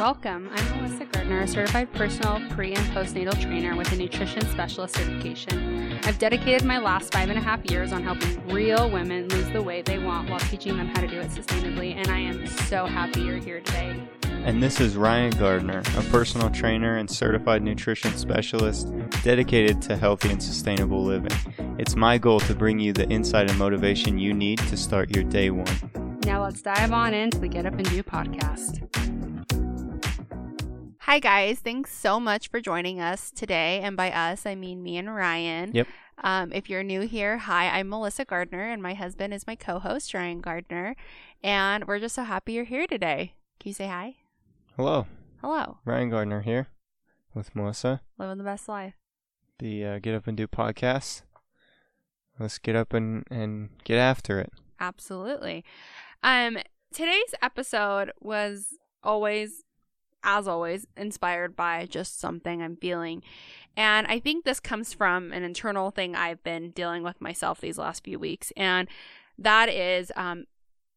Welcome. I'm Melissa Gardner, a certified personal pre and postnatal trainer with a nutrition specialist certification. I've dedicated my last five and a half years on helping real women lose the weight they want while teaching them how to do it sustainably, and I am so happy you're here today. And this is Ryan Gardner, a personal trainer and certified nutrition specialist dedicated to healthy and sustainable living. It's my goal to bring you the insight and motivation you need to start your day one. Now let's dive on into the Get Up and Do podcast. Hi, guys. Thanks so much for joining us today. And by us, I mean me and Ryan. Yep. Um, if you're new here, hi, I'm Melissa Gardner, and my husband is my co host, Ryan Gardner. And we're just so happy you're here today. Can you say hi? Hello, Hello. Ryan Gardner here with Melissa, Living the best life. the uh, Get Up and Do podcast. Let's get up and, and get after it. Absolutely. Um, today's episode was always, as always, inspired by just something I'm feeling. And I think this comes from an internal thing I've been dealing with myself these last few weeks. And that is, um,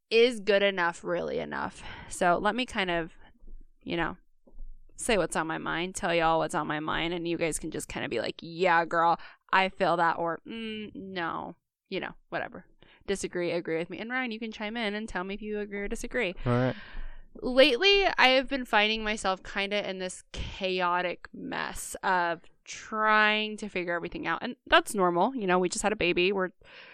is good enough really enough? So let me kind of, you know, say what's on my mind, tell y'all what's on my mind, and you guys can just kind of be like, yeah, girl, I feel that, or mm, no, you know, whatever disagree, agree with me. And Ryan, you can chime in and tell me if you agree or disagree. All right. Lately, I have been finding myself kind of in this chaotic mess of trying to figure everything out. And that's normal. You know, we just had a baby. We're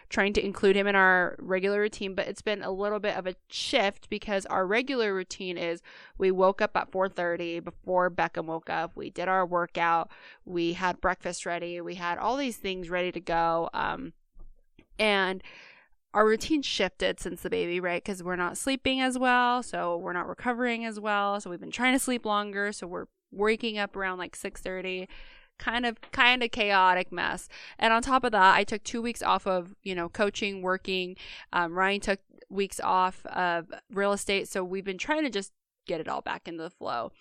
trying to include him in our regular routine, but it's been a little bit of a shift because our regular routine is we woke up at 4:30 before Beckham woke up. We did our workout, we had breakfast ready, we had all these things ready to go. Um and our routine shifted since the baby, right? Because we're not sleeping as well, so we're not recovering as well. So we've been trying to sleep longer, so we're waking up around like six thirty, kind of kind of chaotic mess. And on top of that, I took two weeks off of you know coaching, working. Um, Ryan took weeks off of real estate, so we've been trying to just get it all back into the flow.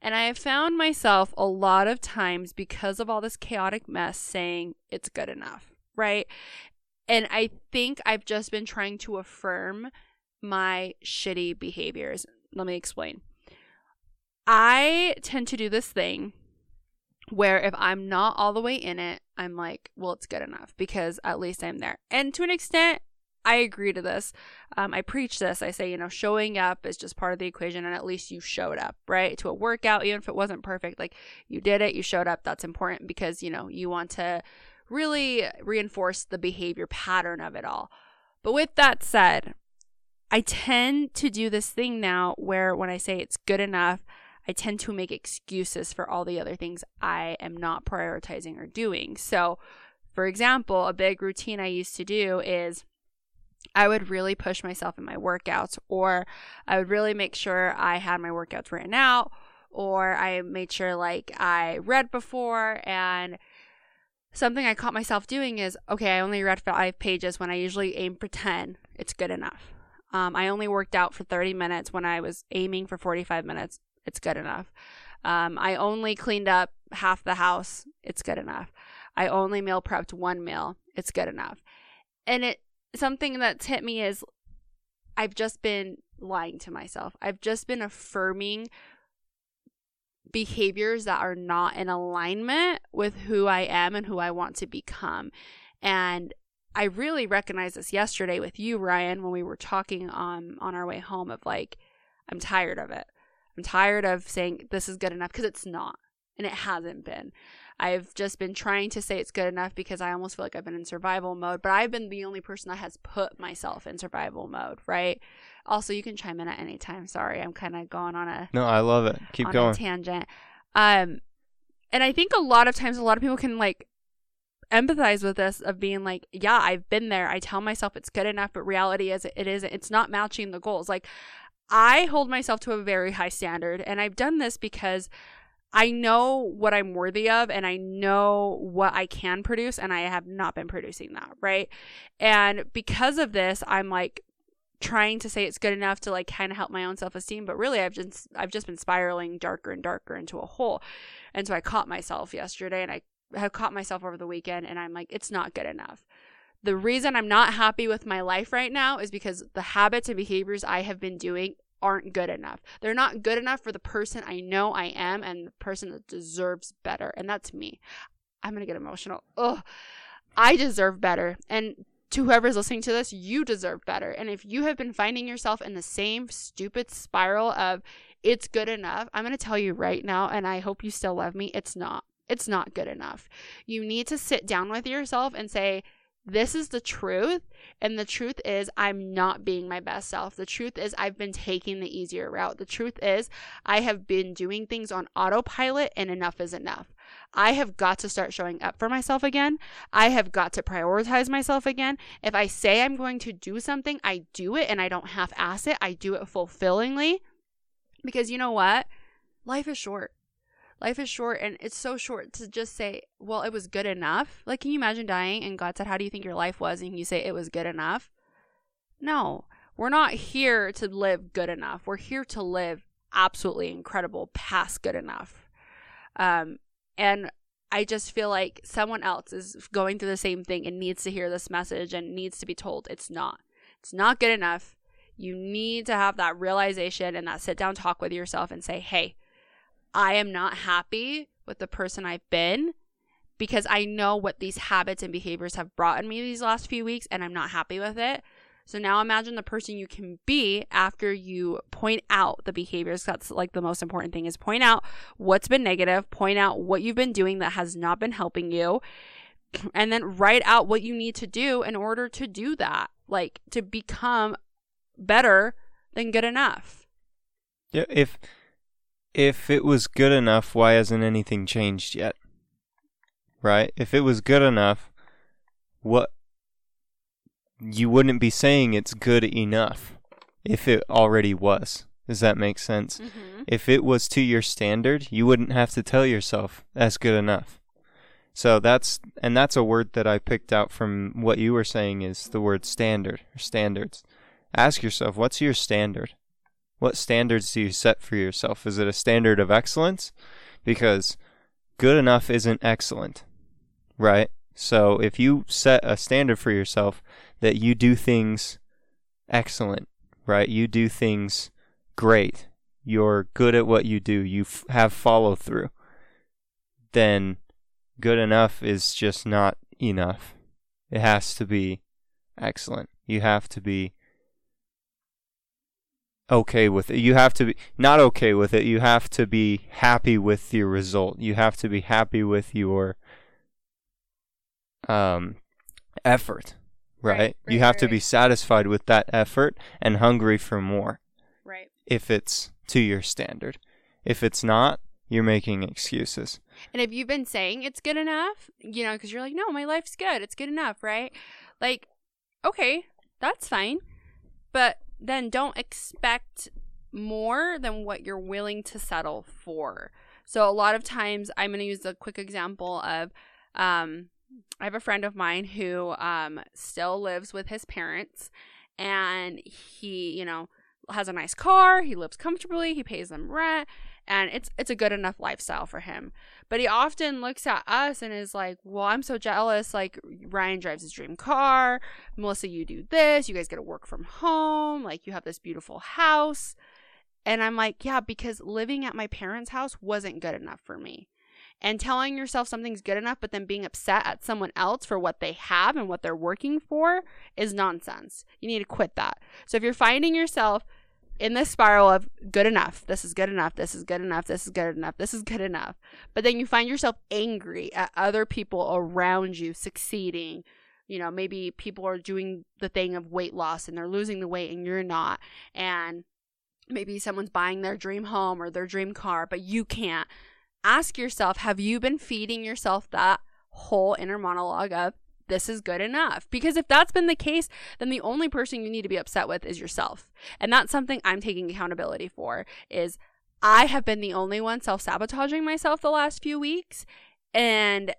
And I have found myself a lot of times because of all this chaotic mess saying it's good enough, right? And I think I've just been trying to affirm my shitty behaviors. Let me explain. I tend to do this thing where if I'm not all the way in it, I'm like, well, it's good enough because at least I'm there. And to an extent, I agree to this. Um, I preach this. I say, you know, showing up is just part of the equation, and at least you showed up, right? To a workout, even if it wasn't perfect, like you did it, you showed up. That's important because, you know, you want to really reinforce the behavior pattern of it all. But with that said, I tend to do this thing now where when I say it's good enough, I tend to make excuses for all the other things I am not prioritizing or doing. So, for example, a big routine I used to do is I would really push myself in my workouts, or I would really make sure I had my workouts written out, or I made sure like I read before and something I caught myself doing is okay, I only read five pages when I usually aim for 10. It's good enough. Um, I only worked out for 30 minutes when I was aiming for 45 minutes. It's good enough. Um, I only cleaned up half the house. It's good enough. I only meal prepped one meal. It's good enough. And it something that's hit me is I've just been lying to myself. I've just been affirming behaviors that are not in alignment with who I am and who I want to become. And I really recognized this yesterday with you, Ryan, when we were talking on on our way home of like, I'm tired of it. I'm tired of saying this is good enough because it's not. And it hasn't been. I've just been trying to say it's good enough because I almost feel like I've been in survival mode, but I've been the only person that has put myself in survival mode, right? Also, you can chime in at any time. Sorry, I'm kind of going on a No, I love it. Keep going. a tangent. Um, and I think a lot of times, a lot of people can like empathize with this of being like, yeah, I've been there. I tell myself it's good enough, but reality is it isn't. It's not matching the goals. Like, I hold myself to a very high standard, and I've done this because I know what I'm worthy of and I know what I can produce and I have not been producing that, right? And because of this, I'm like trying to say it's good enough to like kind of help my own self-esteem, but really I've just I've just been spiraling darker and darker into a hole. And so I caught myself yesterday and I have caught myself over the weekend and I'm like it's not good enough. The reason I'm not happy with my life right now is because the habits and behaviors I have been doing aren't good enough. They're not good enough for the person I know I am and the person that deserves better. And that's me. I'm going to get emotional. Ugh. I deserve better. And to whoever's listening to this, you deserve better. And if you have been finding yourself in the same stupid spiral of it's good enough, I'm going to tell you right now, and I hope you still love me, it's not. It's not good enough. You need to sit down with yourself and say, this is the truth. And the truth is, I'm not being my best self. The truth is, I've been taking the easier route. The truth is, I have been doing things on autopilot, and enough is enough. I have got to start showing up for myself again. I have got to prioritize myself again. If I say I'm going to do something, I do it and I don't half ass it. I do it fulfillingly. Because you know what? Life is short. Life is short and it's so short to just say, well, it was good enough. Like, can you imagine dying and God said, How do you think your life was? And you say it was good enough? No, we're not here to live good enough. We're here to live absolutely incredible past good enough. Um, and I just feel like someone else is going through the same thing and needs to hear this message and needs to be told it's not. It's not good enough. You need to have that realization and that sit down talk with yourself and say, hey, I am not happy with the person I've been because I know what these habits and behaviors have brought in me these last few weeks and I'm not happy with it. So now imagine the person you can be after you point out the behaviors. That's like the most important thing is point out what's been negative, point out what you've been doing that has not been helping you, and then write out what you need to do in order to do that, like to become better than good enough. Yeah, if if it was good enough, why hasn't anything changed yet? Right? If it was good enough, what you wouldn't be saying it's good enough if it already was. Does that make sense? Mm-hmm. If it was to your standard, you wouldn't have to tell yourself that's good enough. So that's and that's a word that I picked out from what you were saying is the word standard or standards. Ask yourself, what's your standard? What standards do you set for yourself? Is it a standard of excellence? Because good enough isn't excellent, right? So if you set a standard for yourself that you do things excellent, right? You do things great. You're good at what you do. You f- have follow through. Then good enough is just not enough. It has to be excellent. You have to be okay with it. You have to be not okay with it. You have to be happy with your result. You have to be happy with your um effort, right? right, right you have right, to be satisfied with that effort and hungry for more. Right. If it's to your standard. If it's not, you're making excuses. And if you've been saying it's good enough, you know, because you're like, no, my life's good. It's good enough, right? Like, okay, that's fine. But then don't expect more than what you're willing to settle for. So a lot of times I'm going to use a quick example of um I have a friend of mine who um still lives with his parents and he, you know, has a nice car, he lives comfortably, he pays them rent, and it's it's a good enough lifestyle for him. But he often looks at us and is like, "Well, I'm so jealous. Like Ryan drives his dream car, Melissa, you do this. You guys get to work from home. Like you have this beautiful house." And I'm like, "Yeah, because living at my parents' house wasn't good enough for me." And telling yourself something's good enough, but then being upset at someone else for what they have and what they're working for is nonsense. You need to quit that. So if you're finding yourself in this spiral of good enough, this is good enough, this is good enough, this is good enough, this is good enough. But then you find yourself angry at other people around you succeeding. You know, maybe people are doing the thing of weight loss and they're losing the weight and you're not. And maybe someone's buying their dream home or their dream car, but you can't. Ask yourself, have you been feeding yourself that whole inner monologue of this is good enough. Because if that's been the case, then the only person you need to be upset with is yourself. And that's something I'm taking accountability for is I have been the only one self-sabotaging myself the last few weeks and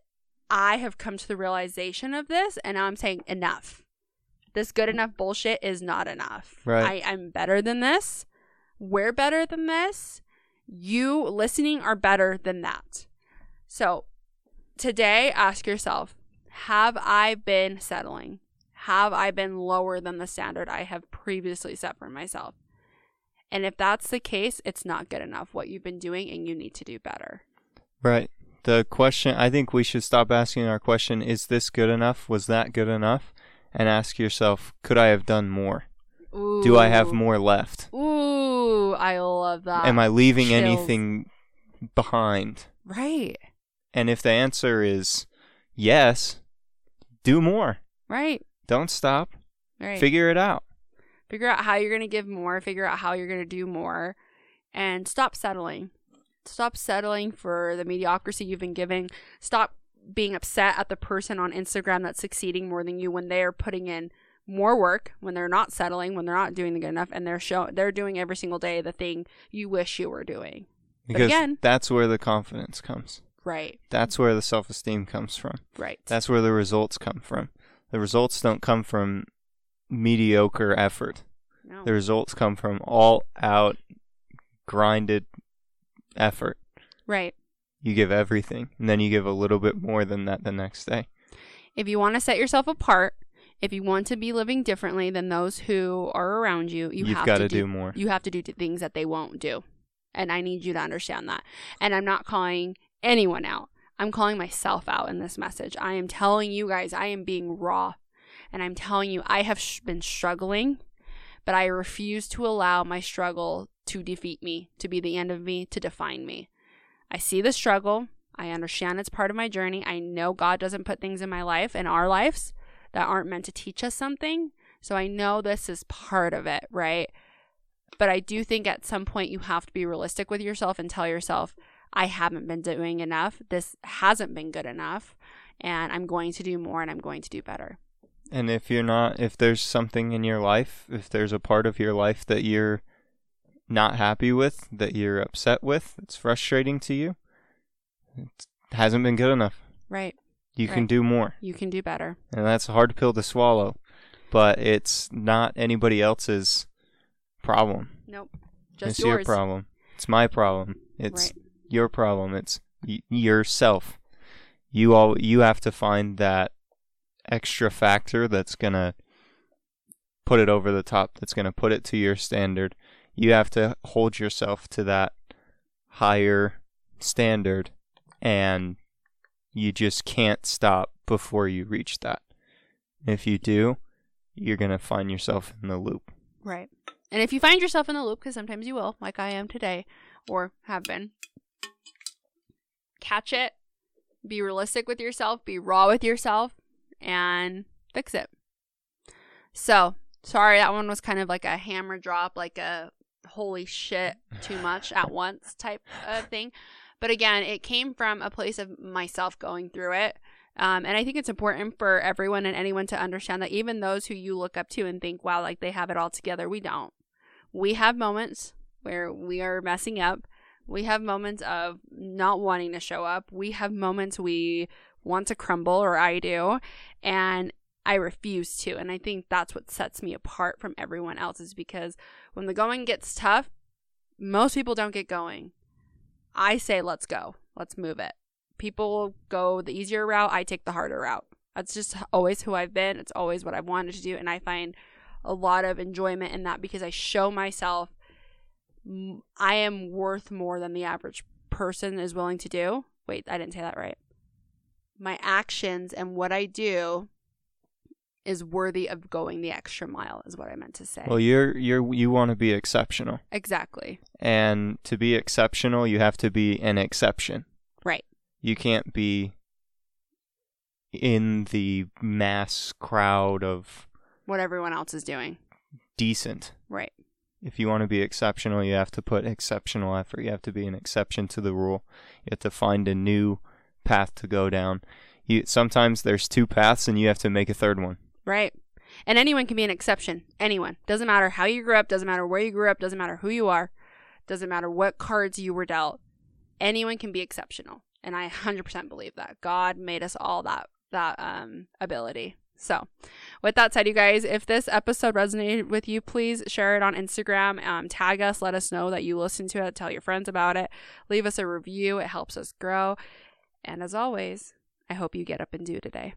I have come to the realization of this and now I'm saying enough. This good enough bullshit is not enough. Right. I, I'm better than this. We're better than this. You listening are better than that. So today, ask yourself have I been settling? Have I been lower than the standard I have previously set for myself? And if that's the case, it's not good enough what you've been doing and you need to do better. Right. The question, I think we should stop asking our question, is this good enough? Was that good enough? And ask yourself, could I have done more? Ooh. Do I have more left? Ooh, I love that. Am I leaving chills. anything behind? Right. And if the answer is yes, do more. Right. Don't stop. Right. Figure it out. figure out how you're going to give more, figure out how you're going to do more, and stop settling. Stop settling for the mediocrity you've been giving. Stop being upset at the person on Instagram that's succeeding more than you when they're putting in more work, when they're not settling, when they're not doing the good enough, and they're show they're doing every single day the thing you wish you were doing. Because again- that's where the confidence comes. Right. That's where the self esteem comes from. Right. That's where the results come from. The results don't come from mediocre effort. no. The results come from all out grinded effort. right. You give everything, and then you give a little bit more than that the next day. If you want to set yourself apart, if you want to be living differently than those who are around you, you have got to to do do more. you have to do things that they won't do. And I need you to understand that. And I'm not calling anyone out. I'm calling myself out in this message. I am telling you guys, I am being raw. And I'm telling you, I have sh- been struggling, but I refuse to allow my struggle to defeat me, to be the end of me, to define me. I see the struggle. I understand it's part of my journey. I know God doesn't put things in my life, in our lives, that aren't meant to teach us something. So I know this is part of it, right? But I do think at some point you have to be realistic with yourself and tell yourself, I haven't been doing enough. This hasn't been good enough. And I'm going to do more and I'm going to do better. And if you're not, if there's something in your life, if there's a part of your life that you're not happy with, that you're upset with, it's frustrating to you, it hasn't been good enough. Right. You can do more. You can do better. And that's a hard pill to swallow, but it's not anybody else's problem. Nope. Just it's yours. your problem. It's my problem. It's Right. Your problem. It's y- yourself. You all you have to find that extra factor that's to put it over the top, that's to put it to your standard. You have to hold yourself to that higher standard and you just can't stop before you reach that. If you do, you're going to find yourself in the loop. Right. And if you find yourself in the loop, because sometimes you will, like I am today, or have been, catch it, be realistic with yourself, be raw with yourself, and fix it. So, sorry, that one was kind of like a hammer drop, like a holy shit, too much at once type of thing. But again, it came from a place of myself going through it. Um, and I think it's important for everyone and anyone to understand that even those who you look up to and think, wow, like they have it all together, we don't. We have moments where we are messing up. We have moments of not wanting to show up. We have moments we want to crumble, or I do. And I refuse to. And I think that's what sets me apart from everyone else is because when the going gets tough, most people don't get going. I say, let's go. Let's move it. People go the easier route. I take the harder route. That's just always who I've been. It's always what I've wanted to do. And I find a lot of enjoyment in that because I show myself I am worth more than the average person is willing to do. Wait, I didn't say that right. My actions and what I do is worthy of going the extra mile is what I meant to say. Well, you're you're you want to be exceptional. exactly. And to be exceptional, you have to be an exception. Right. You can't be in the mass crowd of What everyone else is doing. decent. Right. If you want to be exceptional, you have to put exceptional effort. You have to be an exception to the rule. You have to find a new path to go down. You sometimes there's two paths and you have to make a third one. Right. And anyone can be an exception. Anyone. Doesn't matter how you grew up, doesn't matter where you grew up, doesn't matter who you are, doesn't matter what cards you were dealt. Anyone can be exceptional. And I 100% believe that. God made us all that that um ability. So, with that said, you guys, if this episode resonated with you, please share it on Instagram. Um, tag us, let us know that you listened to it, tell your friends about it, leave us a review. It helps us grow. And as always, I hope you get up and do today.